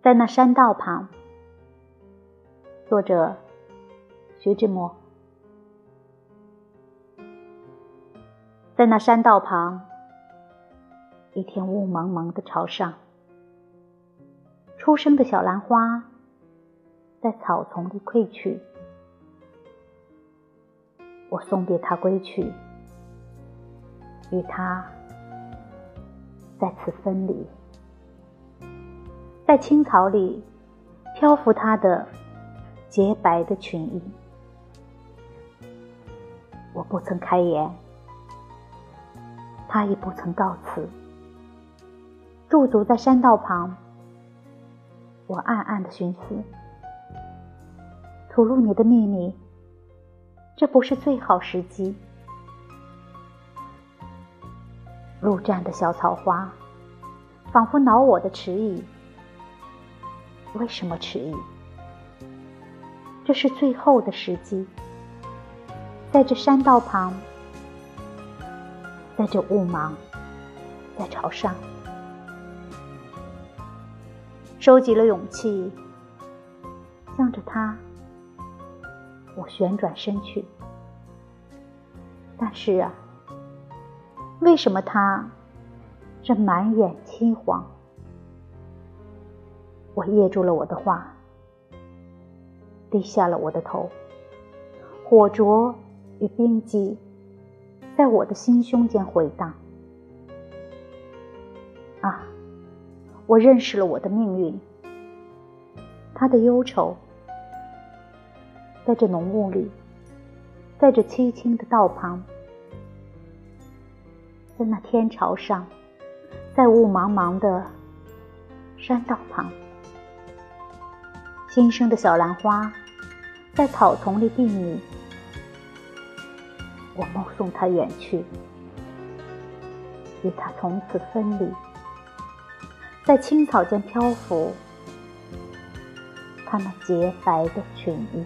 在那山道旁。作者：徐志摩。在那山道旁，一天雾蒙蒙的朝上，初生的小兰花在草丛里溃去。我送别他归去，与他在此分离，在青草里漂浮他的洁白的裙衣。我不曾开言，他亦不曾告辞。驻足在山道旁，我暗暗的寻思：吐露你的秘密。这不是最好时机。路站的小草花，仿佛恼我的迟疑。为什么迟疑？这是最后的时机，在这山道旁，在这雾茫，在朝上，收集了勇气，向着他。我旋转身去，但是啊，为什么他这满眼青黄？我噎住了我的话，低下了我的头，火灼与冰激在我的心胸间回荡。啊，我认识了我的命运，他的忧愁。在这浓雾里，在这凄清的道旁，在那天朝上，在雾茫茫的山道旁，新生的小兰花在草丛里定你。我目送他远去，与他从此分离，在青草间漂浮，他那洁白的裙衣。